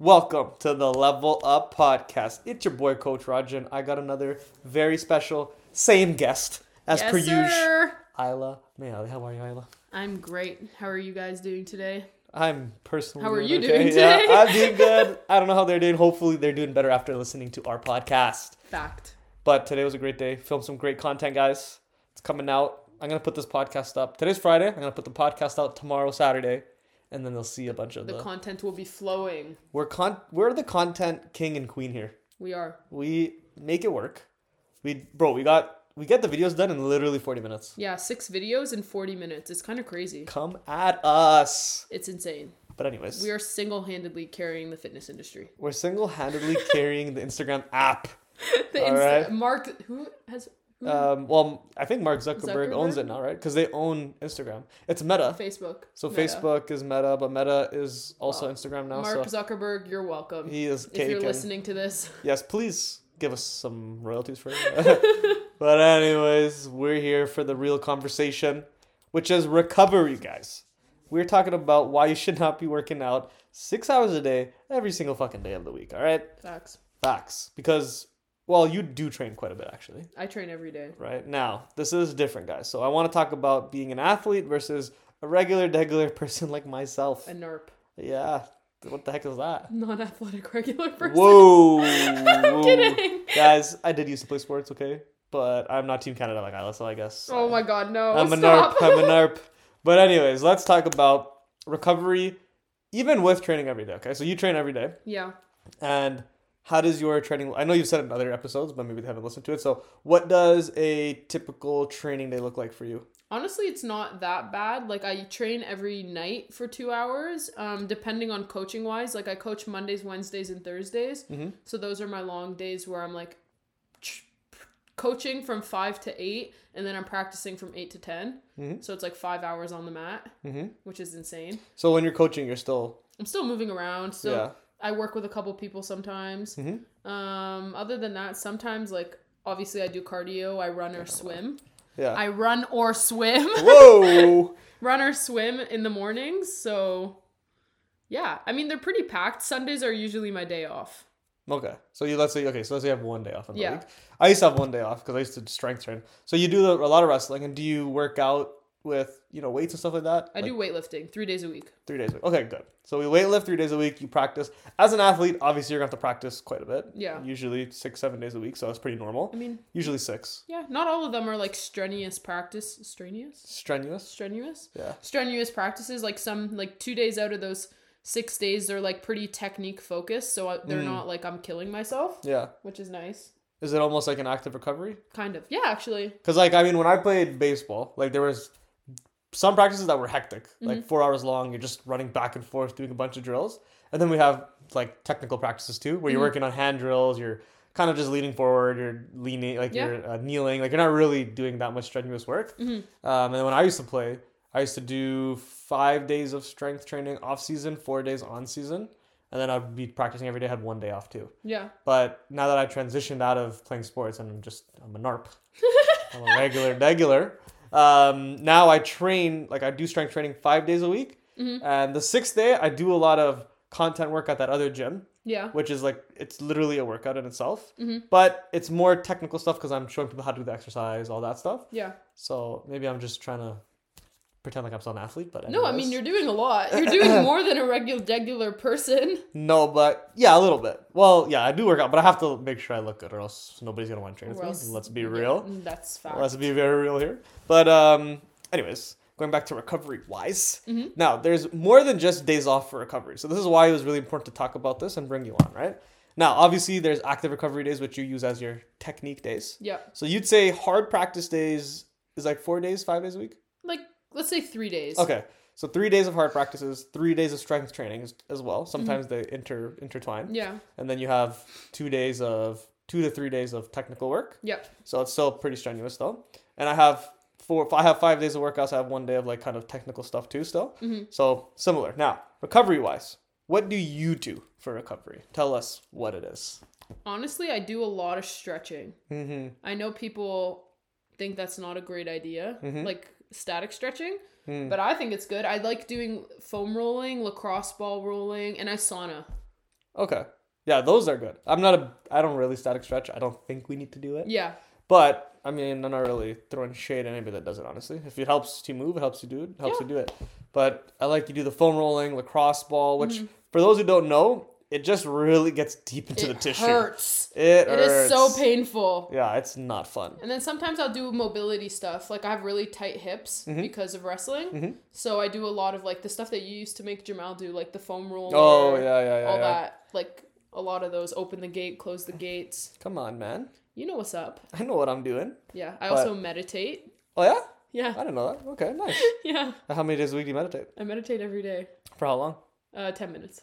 Welcome to the Level Up Podcast. It's your boy, Coach Rajan. I got another very special, same guest as yes, per usual. Aylah Mayali. How are you, Aylah? I'm great. How are you guys doing today? I'm personally. How are you okay. doing Yeah, today? I'm doing good. I don't know how they're doing. Hopefully, they're doing better after listening to our podcast. Fact. But today was a great day. Filmed some great content, guys. It's coming out. I'm gonna put this podcast up. Today's Friday. I'm gonna put the podcast out tomorrow, Saturday, and then they'll see a bunch of The the. content will be flowing. we're con. We're the content king and queen here. We are. We make it work. We bro, we got we get the videos done in literally 40 minutes. Yeah, six videos in 40 minutes. It's kind of crazy. Come at us. It's insane. But anyways, We are single handedly carrying the fitness industry. we're single-handedly carrying the Instagram app. The All Insta- right. Mark, who has who? Um, well, I think Mark Zuckerberg, owns it now, right? Because they own Instagram. It's Meta. Facebook. So Meta. Facebook is Meta, but Meta is also. Instagram now. Mark so Zuckerberg, you're welcome. he is if you're listening to this, Yes, please give us some royalties for it. but anyways, we're here for the real conversation, which is recovery, guys. We're talking about why you should not be working out six hours a day every single fucking day of the week. All right, facts. facts. Because well, you do train quite a bit actually. I train every day. Right now, this is different, guys. So I want to talk about being an athlete versus a regular, regular person like myself. A NERP. Yeah, what the heck is that? Non athletic regular person. Whoa. I'm kidding. Guys, I did used to play sports, okay? But I'm not Team Canada like so I guess. Oh my god, no. I'm a stop. NERP. I'm a NERP. But, anyways, let's talk about recovery, even with training every day, okay? So you train every day. yeah. And how does your training? I know you've said it in other episodes, but maybe they haven't listened to it. So, what does a typical training day look like for you? Honestly, it's not that bad. Like I train every night for two hours. Um, depending on coaching wise, like I coach Mondays, Wednesdays, and Thursdays. Mhm. So those are my long days where I'm like ch- coaching from five to eight, and then I'm practicing from eight to 10 Mhm. So it's like five hours on the mat, Mm-hmm. which is insane. So, when you're coaching, you're still. I'm still moving around. So yeah. I work with a couple people sometimes. Mhm. Um, other than that, sometimes like obviously I do cardio. I run or swim. Yeah. I run or swim. Whoa! run or swim in the mornings. So, yeah, I mean they're pretty packed. Sundays are usually my day off. Okay, so you let's say okay, so let's say you have one day off in the Yeah. week. I used to have one day off because I used to strength train. So you do a lot of wrestling, and do you work out with you know weights and stuff like that? I Like, do weightlifting three days a week. three days a week. Okay, good. So we weightlift three days a week. You practice as an athlete. Obviously, you're gonna have to practice quite a bit. Yeah. Usually six, seven days a week, so that's pretty normal. I mean, Usually six. yeah, not all of them are like strenuous practice. Strenuous? Strenuous. Strenuous? Yeah. Strenuous practices. Like some, like two days out of those six days, they're like pretty technique focused. So they're Mm. not like I'm killing myself, Yeah. which is nice. Is it almost like an active recovery? Kind of. Yeah, actually. Because like I mean, when I played baseball, like there was some practices that were hectic, like four hours long. You're just running back and forth doing a bunch of drills, and then we have like technical practices too, where you're working on hand drills. You're kind of just leaning forward. You're leaning, like Yeah. you're uh, kneeling. Like you're not really doing that much strenuous work. Um, and then when I used to play, I used to do five days of strength training off season, four days on season, and then I'd be practicing every day. I had one day off too. Yeah. But now that I transitioned out of playing sports and I'm just I'm a NARP, I'm a regular regular. Um, now I train like I do strength training five days a week, and the sixth day I do a lot of content work at that other gym, Yeah. which is like it's literally a workout in itself. But it's more technical stuff because I'm showing people how to do the exercise, all that stuff. Yeah. So maybe I'm just trying to pretend like I'm still an athlete, but No, I mean you're doing a lot. You're doing more than a regular regular person. No, but yeah, a little bit. Well, yeah, I do work out, but I have to make sure I look good, or else nobody's gonna want to train with me. Let's be real. That's fact. Let's be very real here. But um, anyways, going back to recovery wise. Mm-hmm. Now, there's more than just days off for recovery. So this is why it was really important to talk about this and bring you on, right? Now, obviously, there's active recovery days, which you use as your technique days. yeah. So you'd say hard practice days is like four days, five days a week. Like let's say three days. Okay. So three days of hard practices, three days of strength training as, as well. Mm-hmm. Sometimes they inter intertwine, Yeah. and then you have two days of two to three days of technical work. Yep. So it's still pretty strenuous though. And I have four, if I have five days of workouts, I have one day of like kind of technical stuff too still. Mm-hmm. So similar. Now, recovery wise, what do you do for recovery? Tell us what it is. Honestly, I do a lot of stretching. Mm-hmm. I know people think that's not a great idea, Mhm. like static stretching, Mm. but I think it's good. I like doing foam rolling, lacrosse ball rolling, and I sauna. Okay. Yeah, those are good. I'm not a. I don't really static stretch. I don't think we need to do it. Yeah. But I mean, I'm not really throwing shade at anybody that does it. Honestly, if it helps you move, it helps you do it. Helps Yeah. you do it. But I like to do the foam rolling, lacrosse ball, which Mm-hmm. for those who don't know, it just really gets deep into it the tissue. It hurts. It, hurts It is so painful. Yeah, it's not fun. And then sometimes I'll do mobility stuff. Like I have really tight hips Mm-hmm. because of wrestling. So I do a lot of like the stuff that you used to make Jamal do, like the foam roll. Oh yeah, yeah, yeah. all yeah. that. Like a lot of those. Open the gate, close the gates. Come on, man. You know what's up. I know what I'm doing. Yeah. I But- also meditate. Oh yeah, Yeah. I didn't know that. Okay, nice. Yeah. How many days a week do you meditate? I meditate every day. For how long? Uh, ten minutes.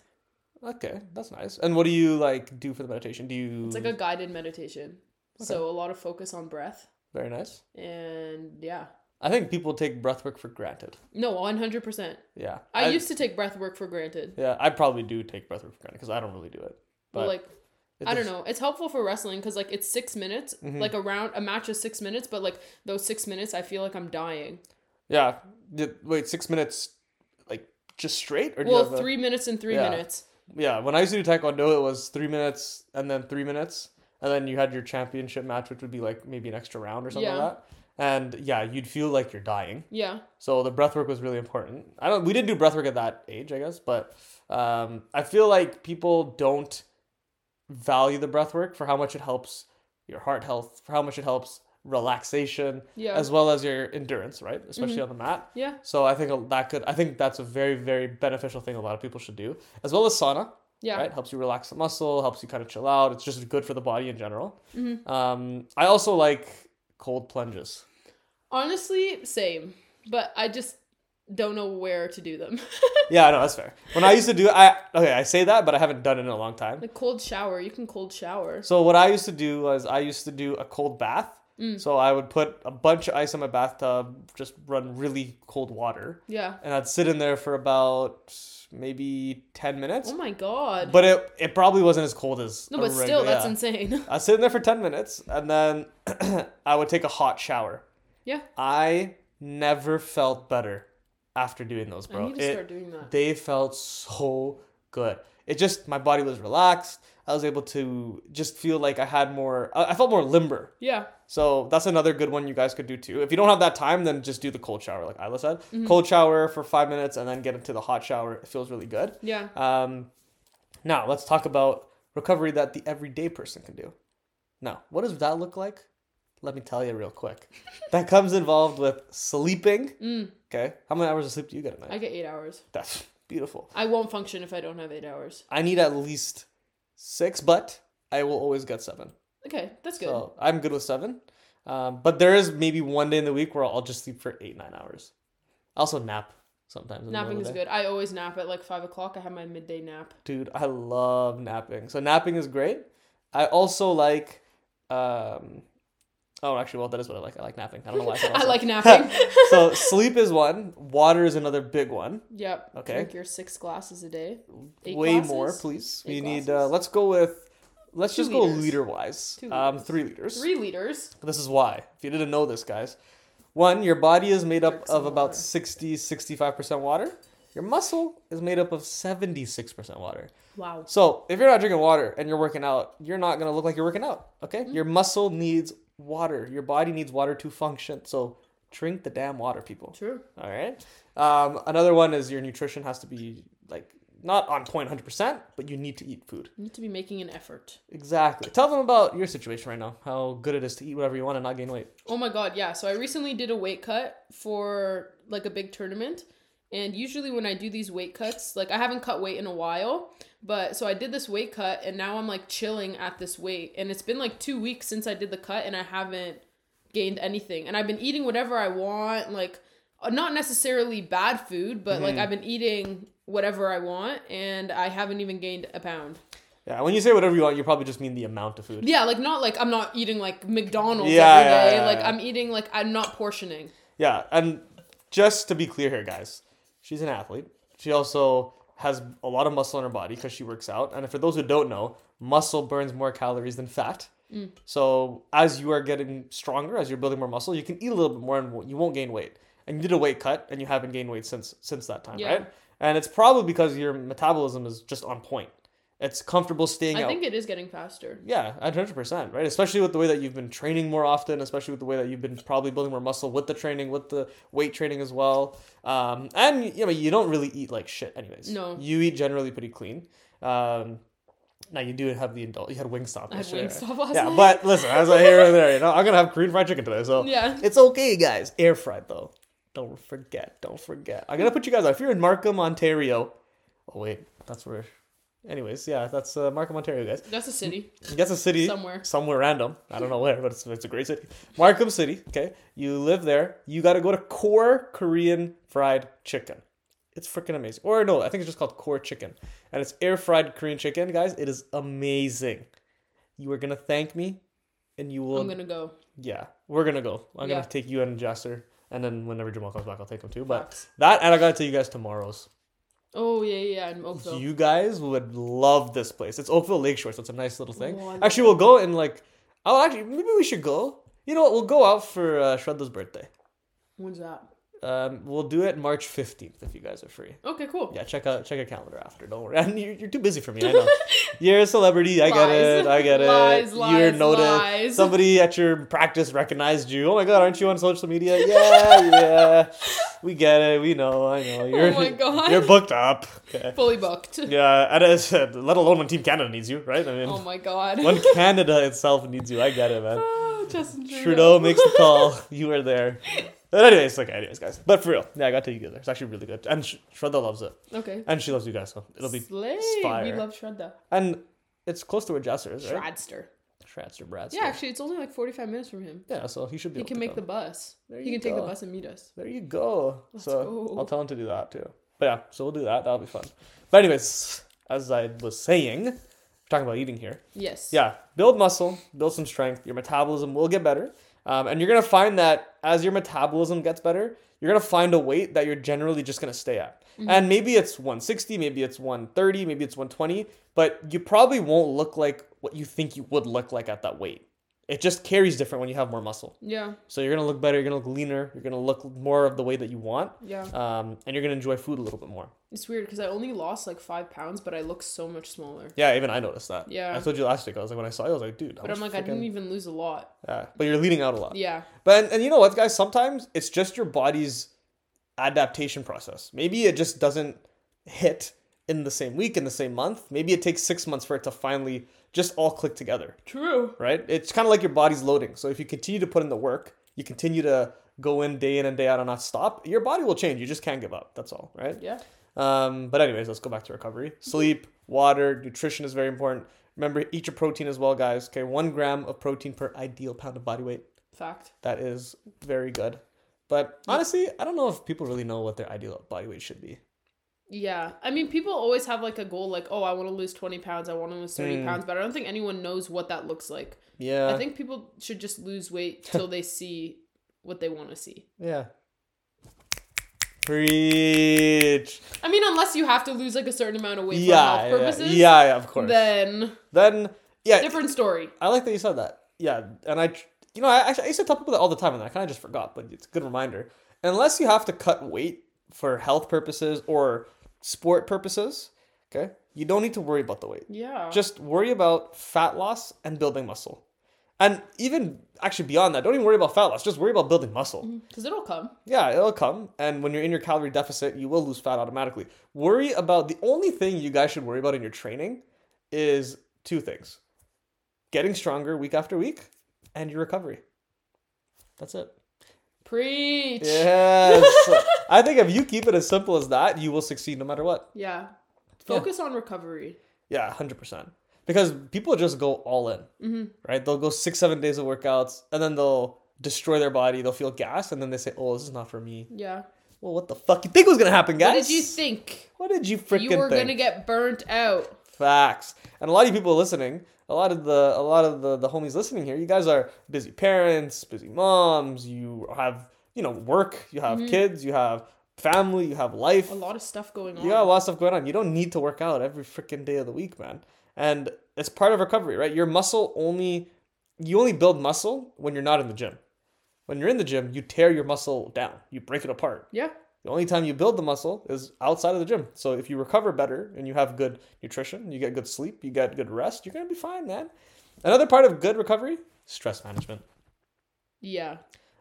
Okay, that's nice. And what do you like do for the meditation? Do you? It's like a guided meditation. So a lot of focus on breath. very nice. And yeah. I think people take breath work for granted. No, one hundred percent. Yeah, I, used to take breath work for granted. Yeah, I probably do take breath work for granted because I don't really do it. But But like it I don't know. It's helpful for wrestling because like it's six minutes. Mm-hmm. Like around a match is six minutes, but like those six minutes, I feel like I'm dying. Yeah. Wait, six minutes, like just straight, or do Well, you have a- three minutes and three Yeah. minutes. Yeah, when I used to do taekwondo, it was three minutes and then three minutes, and then you had your championship match, which would be like maybe an extra round or something Yeah. like that. And yeah, you'd feel like you're dying. Yeah. So the breath work was really important. I don't. We didn't do breath work at that age, I guess, but um, I feel like people don't value the breath work for how much it helps your heart health, for how much it helps relaxation, Yeah. Mm-hmm. as well as your endurance, right? Especially on the mat. Yeah. So I think that could. I think that's a very very beneficial thing a lot of people should do, as well as sauna. Yeah. Right, helps you relax the muscle, helps you kind of chill out. It's just good for the body in general. Mm-hmm. Um, I also like cold plunges. Honestly, same. But I just don't know where to do them. Yeah, I know that's fair. When I used to do I okay, I say that, but I haven't done it in a long time. like cold shower, you can cold shower. So what I used to do was I used to do a cold bath. Mm. So I would put a bunch of ice in my bathtub, just run really cold water, Yeah. and I'd sit in there for about maybe ten minutes. Oh my god. But it it probably wasn't as cold as no, but still, that's yeah. insane. I'd sit in there for ten minutes, and then I would take a hot shower. yeah. I never felt better after doing those, I bro. need to It- start doing that. they felt so good. It just my body was relaxed. I was able to just feel like I had more. I felt more limber. Yeah. So that's another good one you guys could do too. If you don't have that time, then just do the cold shower, like Aylah said. Mm-hmm. Cold shower for five minutes and then get into the hot shower. It feels really good. Yeah. Um, now let's talk about recovery that the everyday person can do. Now, what does that look like? Let me tell you real quick. that comes involved with sleeping. Mm. Okay, how many hours of sleep do you get a night? I get eight hours. That's beautiful. I won't function if I don't have eight hours. I need at least six, but I will always get seven. Okay, that's good. So I'm good with seven. Um, but there is maybe one day in the week where I'll just sleep for eight, nine hours. I also nap sometimes. in the middle Napping is good. I always nap at like five o'clock. I have my midday nap. Dude, I love napping. So napping is great. I also like. Um, oh, actually, well, that is what I like. I like napping. I don't know why. I, I like napping. so sleep is one. Water is another big one. yep. Okay. Drink your six glasses a day. Eight Way glasses? more, please. we Eight need. Uh, let's go with. Let's Two just go liter wise. Two Um, three liters. Three liters. This is why. If you didn't know this, guys. One, your body is made up of about water. 60, 65% water. Your muscle is made up of 76% water. Wow. So if you're not drinking water and you're working out, you're not going to look like you're working out. Okay? Mm-hmm. Your muscle needs water. Your body needs water to function. So drink the damn water, people. True. All right. Um, another one is your nutrition has to be like not on point 100%, but you need to eat food. You need to be making an effort. Exactly. Tell them about your situation right now. How good it is to eat whatever you want and not gain weight. Oh my god, yeah. So I recently did a weight cut for like a big tournament. And usually when I do these weight cuts, like I haven't cut weight in a while, but so I did this weight cut and now I'm like chilling at this weight. And it's been like 2 weeks since I did the cut and I haven't gained anything. And I've been eating whatever I want, like uh, not necessarily bad food, but like I've been eating whatever I want and I haven't even gained a pound. Yeah, when you say whatever you want, you probably just mean the amount of food. Yeah, like not like I'm not eating like McDonald's Yeah, every yeah, yeah, like. I'm eating like I'm not portioning. Yeah, and just to be clear here, guys, she's an athlete. She also has a lot of muscle in her body because she works out. And for those who don't know, muscle burns more calories than fat. Mm. So as you are getting stronger, as you're building more muscle, you can eat a little bit more and you won't gain weight. And you did a weight cut and you haven't gained weight since since that time, Yeah. right? And it's probably because your metabolism is just on point. It's comfortable staying I out. think it is getting faster. Yeah, hundred percent, right? Especially with the way that you've been training more often, especially with the way that you've been probably building more muscle with the training, with the weight training as well. Um, and you know, you don't really eat like shit, anyways. No. you eat generally pretty clean. Um, now you do have the adult. You had Wingstop. I had yesterday. Wingstop last Yeah, night. but listen, as I hear there, you know, I'm gonna have Korean fried chicken today, so Yeah. it's okay, guys. Air fried though. Don't forget. Don't forget. I'm gonna put you guys. on. If you're in Markham, Ontario. Oh wait, that's where. Anyways, yeah, that's uh, Markham, Ontario, guys. That's a city. That's a city Somewhere. somewhere random. I don't know where, but it's, it's a great city. Markham City. Okay, you live there. You got to go to Core Korean Fried Chicken. It's freaking amazing. Or no, I think it's just called Core Chicken, and it's air fried Korean chicken, guys. It is amazing. You are gonna thank me, and you will. I'm gonna go. Yeah, we're gonna go. I'm Yeah. gonna take you and Jasser, and then whenever Jamal comes back, I'll take him too. But that, and I gotta tell you guys tomorrow's. Oh yeah, yeah, in Oakville. You guys would love this place. It's Oakville Lakeshore, so it's a nice little thing. Oh, actually, we'll go and like. Oh, actually, maybe we should go. You know what? We'll go out for uh, Shredda's birthday. When's that? Um, we'll do it March fifteenth if you guys are free. Okay, cool. Yeah, check out check your calendar after. Don't worry. And you're, you're too busy for me. I know. you're a celebrity. I get it. I get it. Lies, you're noted. lies. Somebody at your practice recognized you. Oh my god, aren't you on social media? Yeah, yeah. We get it. We know. I know. You're, oh my god. You're booked up. Okay. Fully booked. Yeah, and as, let alone when Team Canada needs you, right? I mean, Oh my god. when Canada itself needs you, I get it, man. Oh, Justin Trudeau. Trudeau makes the call. You are there. But anyways, okay, anyways, guys. But for real, yeah, I got to there. It's actually really good, and Sh- Shredda loves it, Okay. and she loves you guys, so it'll be. Slay. fire. We love Shredda. And it's close to where Jasser is, right? Shradster. Shradster, Bradster. Yeah, actually, it's only like 45 minutes from him. Yeah, so he should be. He able can to make come. the bus. There He you can take the go. bus and meet us. There you go. Let's so go. I'll tell him to do that too. But yeah, so we'll do that. That'll be fun. But anyways, as I was saying, we're talking about eating here. Yes. Yeah, build muscle, build some strength. Your metabolism will get better, um, and you're gonna find that as your metabolism gets better, you're gonna find a weight that you're generally just gonna stay at. And maybe it's 160, maybe it's 130, maybe it's 120, but you probably won't look like what you think you would look like at that weight. It just carries different when you have more muscle. Yeah. So you're gonna look better. You're gonna look leaner. You're gonna look more of the way that you want, Yeah. um, and you're gonna enjoy food a little bit more. It's weird because I only lost like five pounds, but I look so much smaller. Yeah, even I noticed that. Yeah. I told you last week. I was like, when I saw you, I was like, dude. But I'm like, I didn't even lose a lot. Yeah, but you're leaning out a lot. Yeah. But and, and you know what, guys? Sometimes it's just your body's adaptation process. Maybe it just doesn't hit in the same week, in the same month. Maybe it takes six months for it to finally just all click together, True. right? It's kind of like your body's loading. So if you continue to put in the work, you continue to go in day in and day out and not stop, your body will change. You just can't give up. That's all, right? Yeah. Um, but anyways, let's go back to recovery. Sleep, water, nutrition is very important. Remember, eat your protein as well, guys. Okay, one gram of protein per ideal pound of body weight. Fact. That is very good. But honestly, I don't know if people really know what their ideal body weight should be. Yeah. I mean, people always have like a goal, like, oh, I want to lose 20 pounds, I want to lose 30 Mm. pounds, but I don't think anyone knows what that looks like. Yeah. I think people should just lose weight till they see what they want to see. Yeah. Preach. I mean, unless you have to lose like a certain amount of weight Yeah, for health yeah, purposes. yeah, yeah, of course. Then then yeah, different story. I like that you said that. Yeah, and I, you know, I actually I used to tell people that all the time, and I kind of just forgot, but it's a good reminder. Unless you have to cut weight for health purposes or sport purposes, okay, you don't need to worry about the weight. Yeah. Just worry about fat loss and building muscle. And even actually beyond that, don't even worry about fat loss. Just worry about building muscle. Mm-hmm. because it'll come. Yeah, it'll come. And when you're in your calorie deficit, you will lose fat automatically. Worry about the only thing you guys should worry about in your training is two things getting stronger week after week and your recovery. That's it. Preach. Yes. I think if you keep it as simple as that, you will succeed no matter what. Yeah. Focus on recovery. Yeah, 100%. Because people just go all in, Mm-hmm. right? They'll go six, seven days of workouts and then they'll destroy their body. They'll feel gas and then they say, oh, this is not for me. Yeah. Well, what the fuck you think was going to happen, guys? What did you think? What did you freaking You were think? gonna get burnt out. Facts. And a lot of you people listening, a lot of the a lot of the, the homies listening here, you guys are busy parents, busy moms, you have, you know, work, you have kids, you have family, you have life. Mm-hmm. A lot of stuff going on. You got a lot of stuff going on. You don't need to work out every freaking day of the week, man. And it's part of recovery, right? Your muscle only you only build muscle when you're not in the gym. When you're in the gym, you tear your muscle down. You break it apart. yeah. The only time you build the muscle is outside of the gym. So if you recover better and you have good nutrition, you get good sleep, you get good rest, you're gonna be fine, man. Another part of good recovery, stress management. Yeah.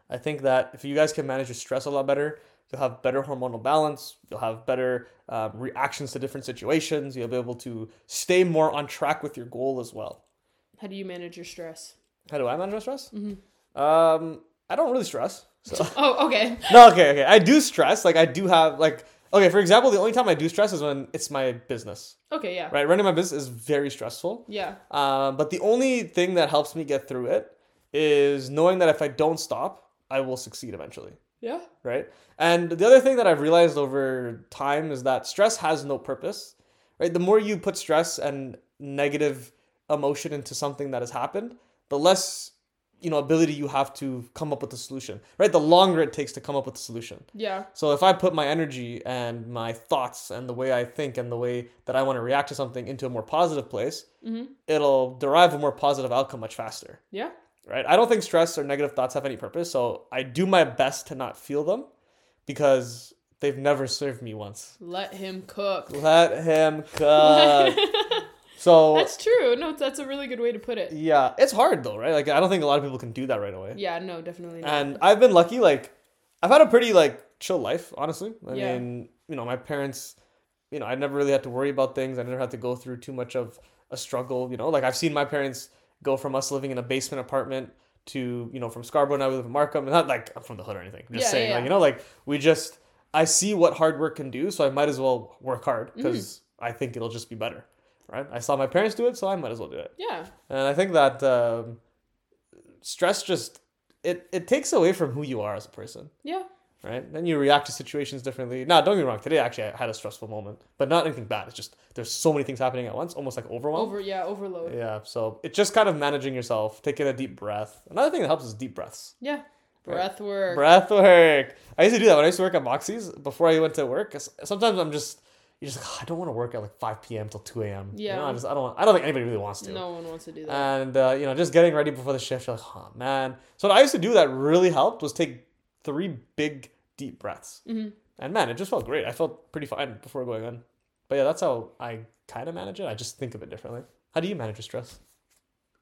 I think that if you guys can manage your stress a lot better, you'll have better hormonal balance. You'll have better um, reactions to different situations. You'll be able to stay more on track with your goal as well. How do you manage your stress? How do I manage my stress? Um, I don't really stress. So Oh, okay. no, okay, okay. I do stress. Like I do have like okay. For example, the only time I do stress is when it's my business. Okay, yeah. Right, running my business is very stressful. Yeah. Um, but the only thing that helps me get through it is knowing that if I don't stop, I will succeed eventually. Yeah. right? And the other thing that I've realized over time is that stress has no purpose, right? The more you put stress and negative emotion into something that has happened, the less you know ability you have to come up with a solution, right? The longer it takes to come up with a solution. Yeah. So if I put my energy and my thoughts and the way I think and the way that I want to react to something into a more positive place, Mm-hmm. it'll derive a more positive outcome much faster Yeah. right? I don't think stress or negative thoughts have any purpose, so I do my best to not feel them because they've never served me once. Let him cook. Let him cook. so That's true. No, that's a really good way to put it. yeah, it's hard though, right? Like I don't think a lot of people can do that right away. Yeah, no, definitely not. And I've been lucky. Like I've had a pretty like chill life, honestly. I Yeah. mean, you know, my parents, you know, I never really had to worry about things. I never had to go through too much of a struggle. You know, like I've seen my parents go from us living in a basement apartment to you know from Scarborough now we live in Markham. And not like I'm from the hood or anything. I'm just Yeah, saying, yeah, like you know, like we just I see what hard work can do, so I might as well work hard Mm-hmm. because I think it'll just be better. Right? I saw my parents do it, so I might as well do it. yeah. And I think that um, stress just it it takes away from who you are as a person, Yeah. right? Then you react to situations differently. Now, don't get me wrong. Today, actually, I had a stressful moment, but not anything bad. It's just there's so many things happening at once, almost like overwhelm. Over yeah, overload. Yeah. So it's just kind of managing yourself, taking a deep breath. Another thing that helps is deep breaths. Yeah. Breath work. Breath work. I used to do that when I used to work at Moxie's before I went to work. Sometimes I'm just you're just like "Oh, I don't want to work at like 5 p.m. till 2 a.m. You Yeah. know, I just I don't I don't think anybody really wants to. No one wants to do that. and uh, you know just getting ready before the shift you're like oh man so what i used to do that really helped was take three big deep breaths Mhm. and man it just felt great i felt pretty fine before going in. but yeah that's how i kind of manage it i just think of it differently how do you manage your stress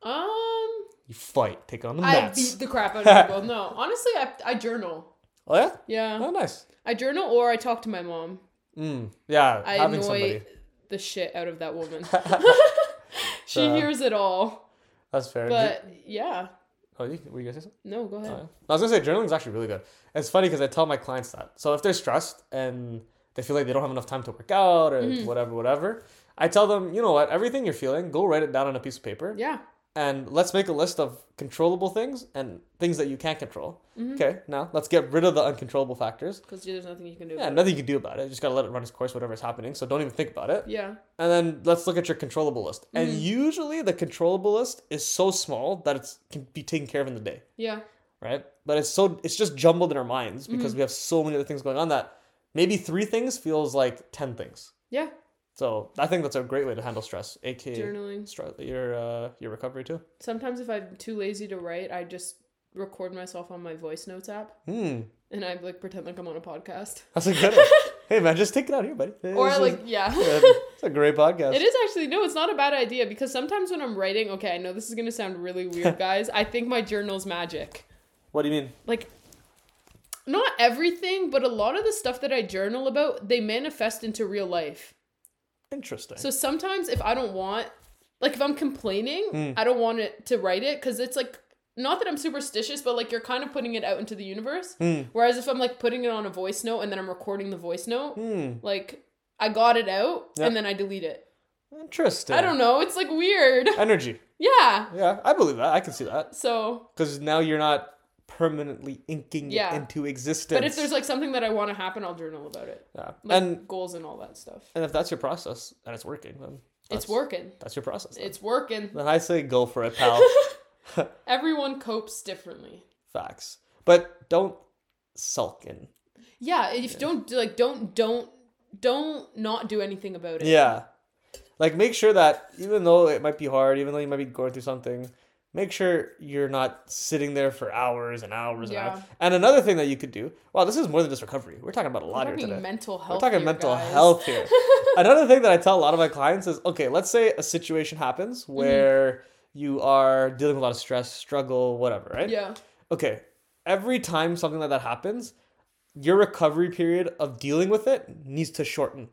um, you fight take on the I mats beat the crap out of people. No, honestly, I I journal. oh yeah Yeah, oh nice I journal or I talk to my mom. Mm, yeah I having annoy somebody the shit out of that woman. she So- hears it all. that's fair But yeah, oh you, were you gonna say something no, go ahead. Oh, yeah. I was gonna say journaling is actually really good. It's funny because I tell my clients that. So if they're stressed and they feel like they don't have enough time to work out or Mm-hmm. whatever, whatever, I tell them, you know what, everything you're feeling, go write it down on a piece of paper, Yeah, and let's make a list of controllable things and things that you can't control. Mm-hmm. Okay, now let's get rid of the uncontrollable factors. because there's nothing you can do. Yeah, about it. nothing you can do about it. You just gotta let it run its course, whatever's happening. So don't even think about it. Yeah, And then let's look at your controllable list. And Mm-hmm. usually the controllable list is so small that it's can be taken care of in the day yeah, right? But it's so it's just jumbled in our minds Mm-hmm. because we have so many other things going on that maybe three things feels like ten things. yeah. So I think that's a great way to handle stress, aka Journaling. your uh, your recovery too. Sometimes if I'm too lazy to write, I just record myself on my voice notes app Hmm, and I like pretend like I'm on a podcast. that's a good one. hey man, just take it out here, buddy. Or is- like yeah. it's a great podcast. It is actually no, it's not a bad idea because sometimes when I'm writing, okay, I know this is gonna sound really weird, guys. I think my journal's magic. What do you mean? Like, not everything, but a lot of the stuff that I journal about, they manifest into real life. Interesting. So sometimes if I don't want, like, if I'm complaining, Hmm. I don't want it to write it because it's like. Not that I'm superstitious, but like you're kind of putting it out into the universe. Hmm. Whereas if I'm like putting it on a voice note and then I'm recording the voice note, Hmm. like I got it out Yeah. and then I delete it. Interesting. I don't know. It's like weird. Energy. Yeah. Yeah, I believe that. I can see that So, because now you're not permanently inking Yeah. it into existence. but if there's like something that I want to happen, I'll journal about it. yeah. Like and goals and all that stuff. and if that's your process and it's working, then It's working. That's your process. then. It's working. Then I say go for it, pal. Everyone copes differently. Facts. But don't sulk in. Yeah, if you don't like don't don't don't not do anything about it. Yeah. Like make sure that even though it might be hard, even though you might be going through something, make sure you're not sitting there for hours and hours and Yeah. hours. And another thing that you could do, wow, this is more than just recovery. We're talking about a lot here today. mental health. We're talking here, mental guys. health here. Another thing that I tell a lot of my clients is okay, let's say a situation happens Mm-hmm. where you are dealing with a lot of stress, struggle, whatever, right? Yeah. Okay, every time something like that happens, your recovery period of dealing with it needs to shorten.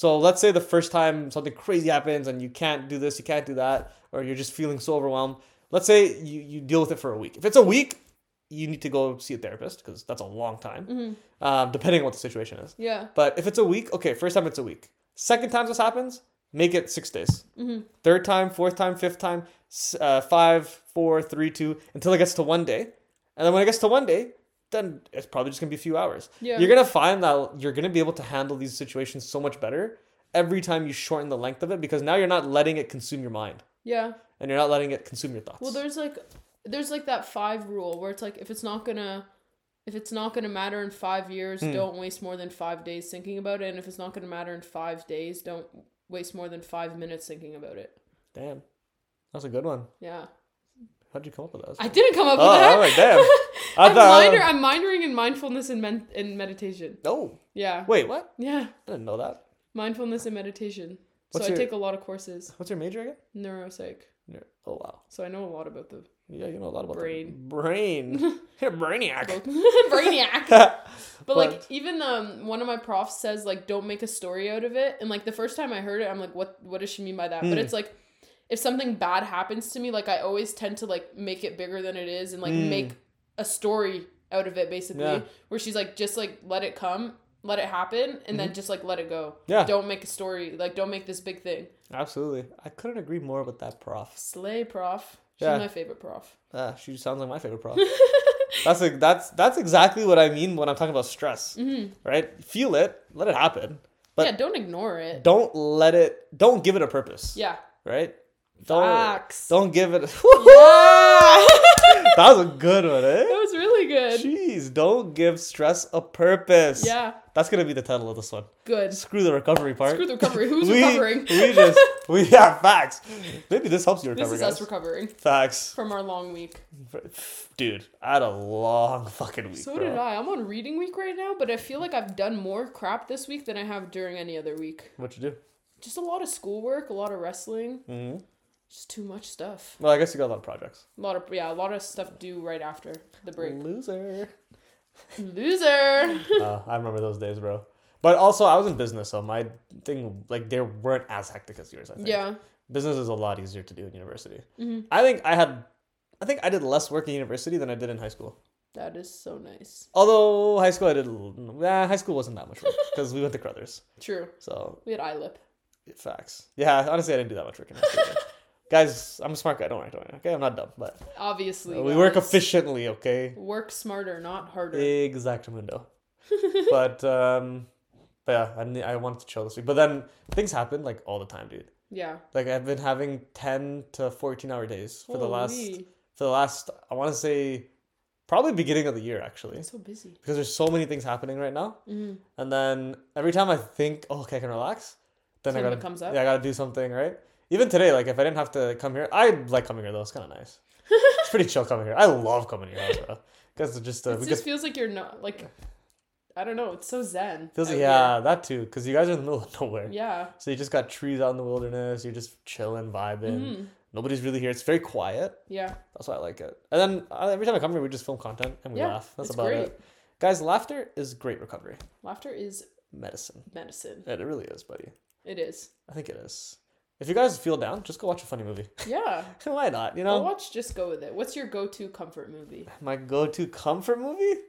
So let's say the first time something crazy happens and you can't do this, you can't do that, or you're just feeling so overwhelmed. Let's say you, you deal with it for a week. If it's a week, you need to go see a therapist because that's a long time, Mm-hmm. um, depending on what the situation is. Yeah. But if it's a week, okay, first time it's a week. Second time this happens, make it six days. Mhm. Third time, fourth time, fifth time, uh, five, four, three, two, until it gets to one day. And then when it gets to one day, then it's probably just gonna be a few hours. Yeah. You're gonna find that you're gonna be able to handle these situations so much better every time you shorten the length of it because now you're not letting it consume your mind Yeah. and you're not letting it consume your thoughts. Well, there's like, there's like that five rule where it's like if it's not gonna, if it's not gonna matter in five years, Hmm. don't waste more than five days thinking about it, and if it's not gonna matter in five days, don't waste more than five minutes thinking about it. damn, that's a good one. Yeah. How'd you come up with that? I didn't come up with Oh, that. all right, damn. I I'm, thought- minor, I'm minoring in mindfulness and men- in meditation. Oh, Yeah. wait, what? Yeah. I didn't know that. Mindfulness and meditation. What's so your- I take a lot of courses. What's your major again? Neuropsych. Yeah. Oh wow. So I know a lot about the Yeah, you know a lot about the Brain. brain. You're brainiac. brainiac. but, But like even um one of my profs says like don't make a story out of it. And like the first time I heard it, I'm like, what what does she mean by that? Hmm. But it's like if something bad happens to me, like I always tend to like make it bigger than it is and like Hmm. make a story out of it basically. Yeah. Where she's like, just like let it come, let it happen, and then just like let it go. Mm-hmm. Yeah. Don't make a story. Like don't make this big thing. absolutely, I couldn't agree more with that prof. Slay prof. She's Yeah. my favorite prof. Ah, she sounds like my favorite prof. that's like that's that's exactly what I mean when I'm talking about stress. Mhm. Right? Feel it, let it happen, but yeah, don't ignore it. don't let it. Don't give it a purpose. Yeah. Right? Don't Facts. don't give it. Yeah. that was a good one, eh? that was really good. Jeez, don't give stress a purpose. Yeah. That's gonna be the title of this one. Good. Screw the recovery part. Screw the recovery. Who's we, recovering? we just we have facts. Maybe this helps you recover. This is guys. us recovering facts, from our long week. dude. I had a long fucking week. So bro. did I. I'm on reading week right now, but I feel like I've done more crap this week than I have during any other week. What you do? Just a lot of schoolwork, a lot of wrestling, hmm just too much stuff. Well, I guess you got a lot of projects. A lot of yeah, a lot of stuff due right after the break. Loser. Loser. uh, I remember those days, bro. But also, I was in business, so my thing like they weren't as hectic as yours. I think. yeah. Business is a lot easier to do in university. hmm I think I had, I think I did less work in university than I did in high school. That is so nice. Although high school I did, yeah, high school wasn't that much work because we went to Crothers. True. So We had ILIP. facts. Yeah, honestly, I didn't do that much work in high school. Guys, I'm a smart guy. Don't worry, don't worry. Okay, I'm not dumb, but Obviously. we work efficiently. Okay, Work smarter, not harder. exactamundo. but um, but yeah, I I wanted to chill this week. But then things happen like all the time, dude. yeah. Like I've been having ten to fourteen hour days for the last for the last I want to say probably beginning of the year actually I'm so busy. because there's so many things happening right now. hmm And then every time I think, oh, okay, I can relax, then I gotta comes up. Yeah, I gotta do something, right? Even today, like if I didn't have to come here, I like coming here though. It's kind of nice. it's pretty chill coming here. I love coming here, bro. Because it's just uh, it just get feels like you're not like I don't know. It's so zen. feels like here. yeah, that too. Because you guys are in the middle of nowhere, Yeah. so you just got trees out in the wilderness. You're just chilling, vibing. Mhm. Nobody's really here. It's very quiet. Yeah. That's why I like it. And then uh, every time I come here, we just film content and we Yeah, laugh. That's about great. it. Guys, laughter is great recovery. Laughter is Medicine. medicine. It really is, buddy. It is. I think it is. If you guys feel down, just go watch a funny movie. Yeah. Why not? You I'll know, watch Just Go With It. What's your go to comfort movie? my go-to comfort movie.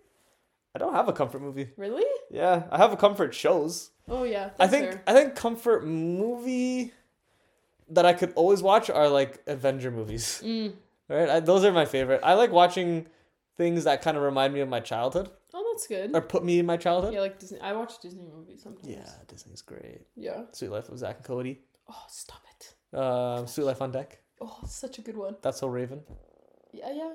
I don't have a comfort movie. Really? Yeah, I have a comfort shows. Oh yeah. I think fair. I think comfort movie that I could always watch are like Avenger movies. Mm. Right? I, those are my favorite. I like watching things that kind of remind me of my childhood Oh, that's good. or put me in my childhood. Yeah, like Disney. I watch Disney movies sometimes. Yeah, Disney's great. Yeah. Suite Life of Zack and Cody. Oh, stop it. Um, Suite Life on Deck. Oh, such a good one. That's So Raven. Yeah, yeah.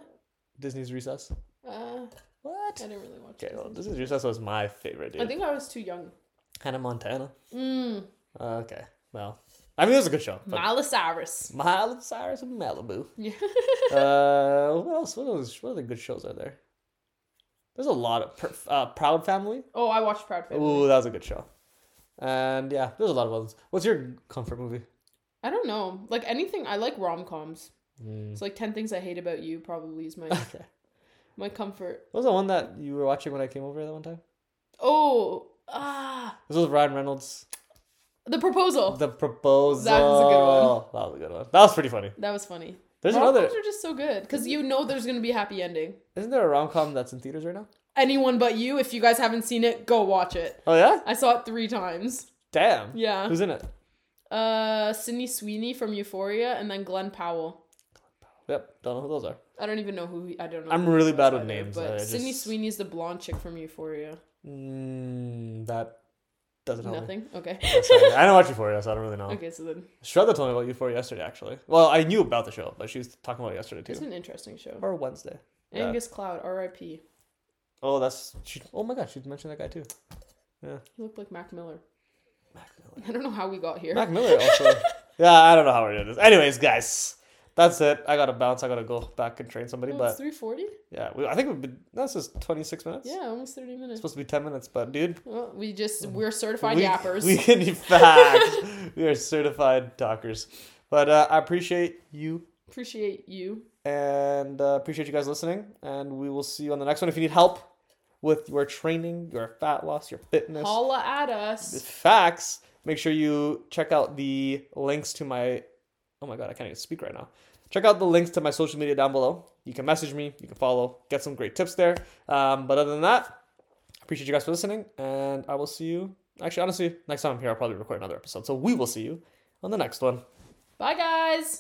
Disney's Recess. Uh, What? I didn't really watch. Okay, well, Disney's Recess was my favorite, dude. I think I was too young. Hannah Montana. Mm. Uh, okay, well, I mean, it was a good show. but- Miley Cyrus. Miley Cyrus and Malibu. Yeah. uh, what else? What else? What other good shows are there? There's a lot of Pr- uh, Proud Family. oh, I watched Proud Family. Ooh, that was a good show. And yeah, there's a lot of others. What's your comfort movie? I don't know. Like anything, I like rom coms. Mm. It's like ten things I hate about you. Probably is my Okay. my comfort. What was the one that you were watching when I came over that one time? Oh, ah, This was Ryan Reynolds. the proposal. The proposal. That was a good one. That was a good one. That was pretty funny. that was funny. There's Rom-coms another. are just so good because you know there's gonna be a happy ending. Isn't there a rom com that's in theaters right now? Anyone but you. If you guys haven't seen it, go watch it. Oh yeah. I saw it three times. Damn. Yeah. Who's in it? Uh, Sydney Sweeney from Euphoria, and then Glen Powell. Glen Powell. Yep. Don't know who those are. I don't even know who. He, I don't know. I'm really bad with either, names, But I Sydney just- Sweeney's the blonde chick from Euphoria. Mm, that doesn't help me. Nothing. Okay. Sorry. I don't watch Euphoria, so I don't really know. okay, so then Shredda told me about Euphoria yesterday, actually. Well, I knew about the show, but she was talking about it yesterday too. it's an interesting show. or Wednesday. Yeah. Angus Cloud, R.I.P. Oh, that's she. Oh my god, she mentioned that guy too. Yeah. He looked like Mac Miller. Mac Miller. I don't know how we got here. Mac Miller also. yeah, I don't know how we did this. Anyways, guys, that's it. I gotta bounce. I gotta go back and train somebody. Oh, but three forty. yeah, we, I think we've been. That's just twenty six minutes. Yeah, almost thirty It's minutes. supposed to be ten minutes, but dude, Well, we just we're certified we, yappers. we can be facts. we are certified talkers. But uh, I appreciate you Appreciate you. and uh, appreciate you guys listening. And we will see you on the next one. If you need help with your training, your fat loss, your fitness, Holla at us. facts, make sure you check out the links to my. Oh my god, I can't even speak right now. Check out the links to my social media down below. You can message me, you can follow, get some great tips there. Um, but other than that, appreciate you guys for listening, and I will see you. Actually, honestly, next time I'm here, I'll probably record another episode. So we will see you on the next one. Bye, guys.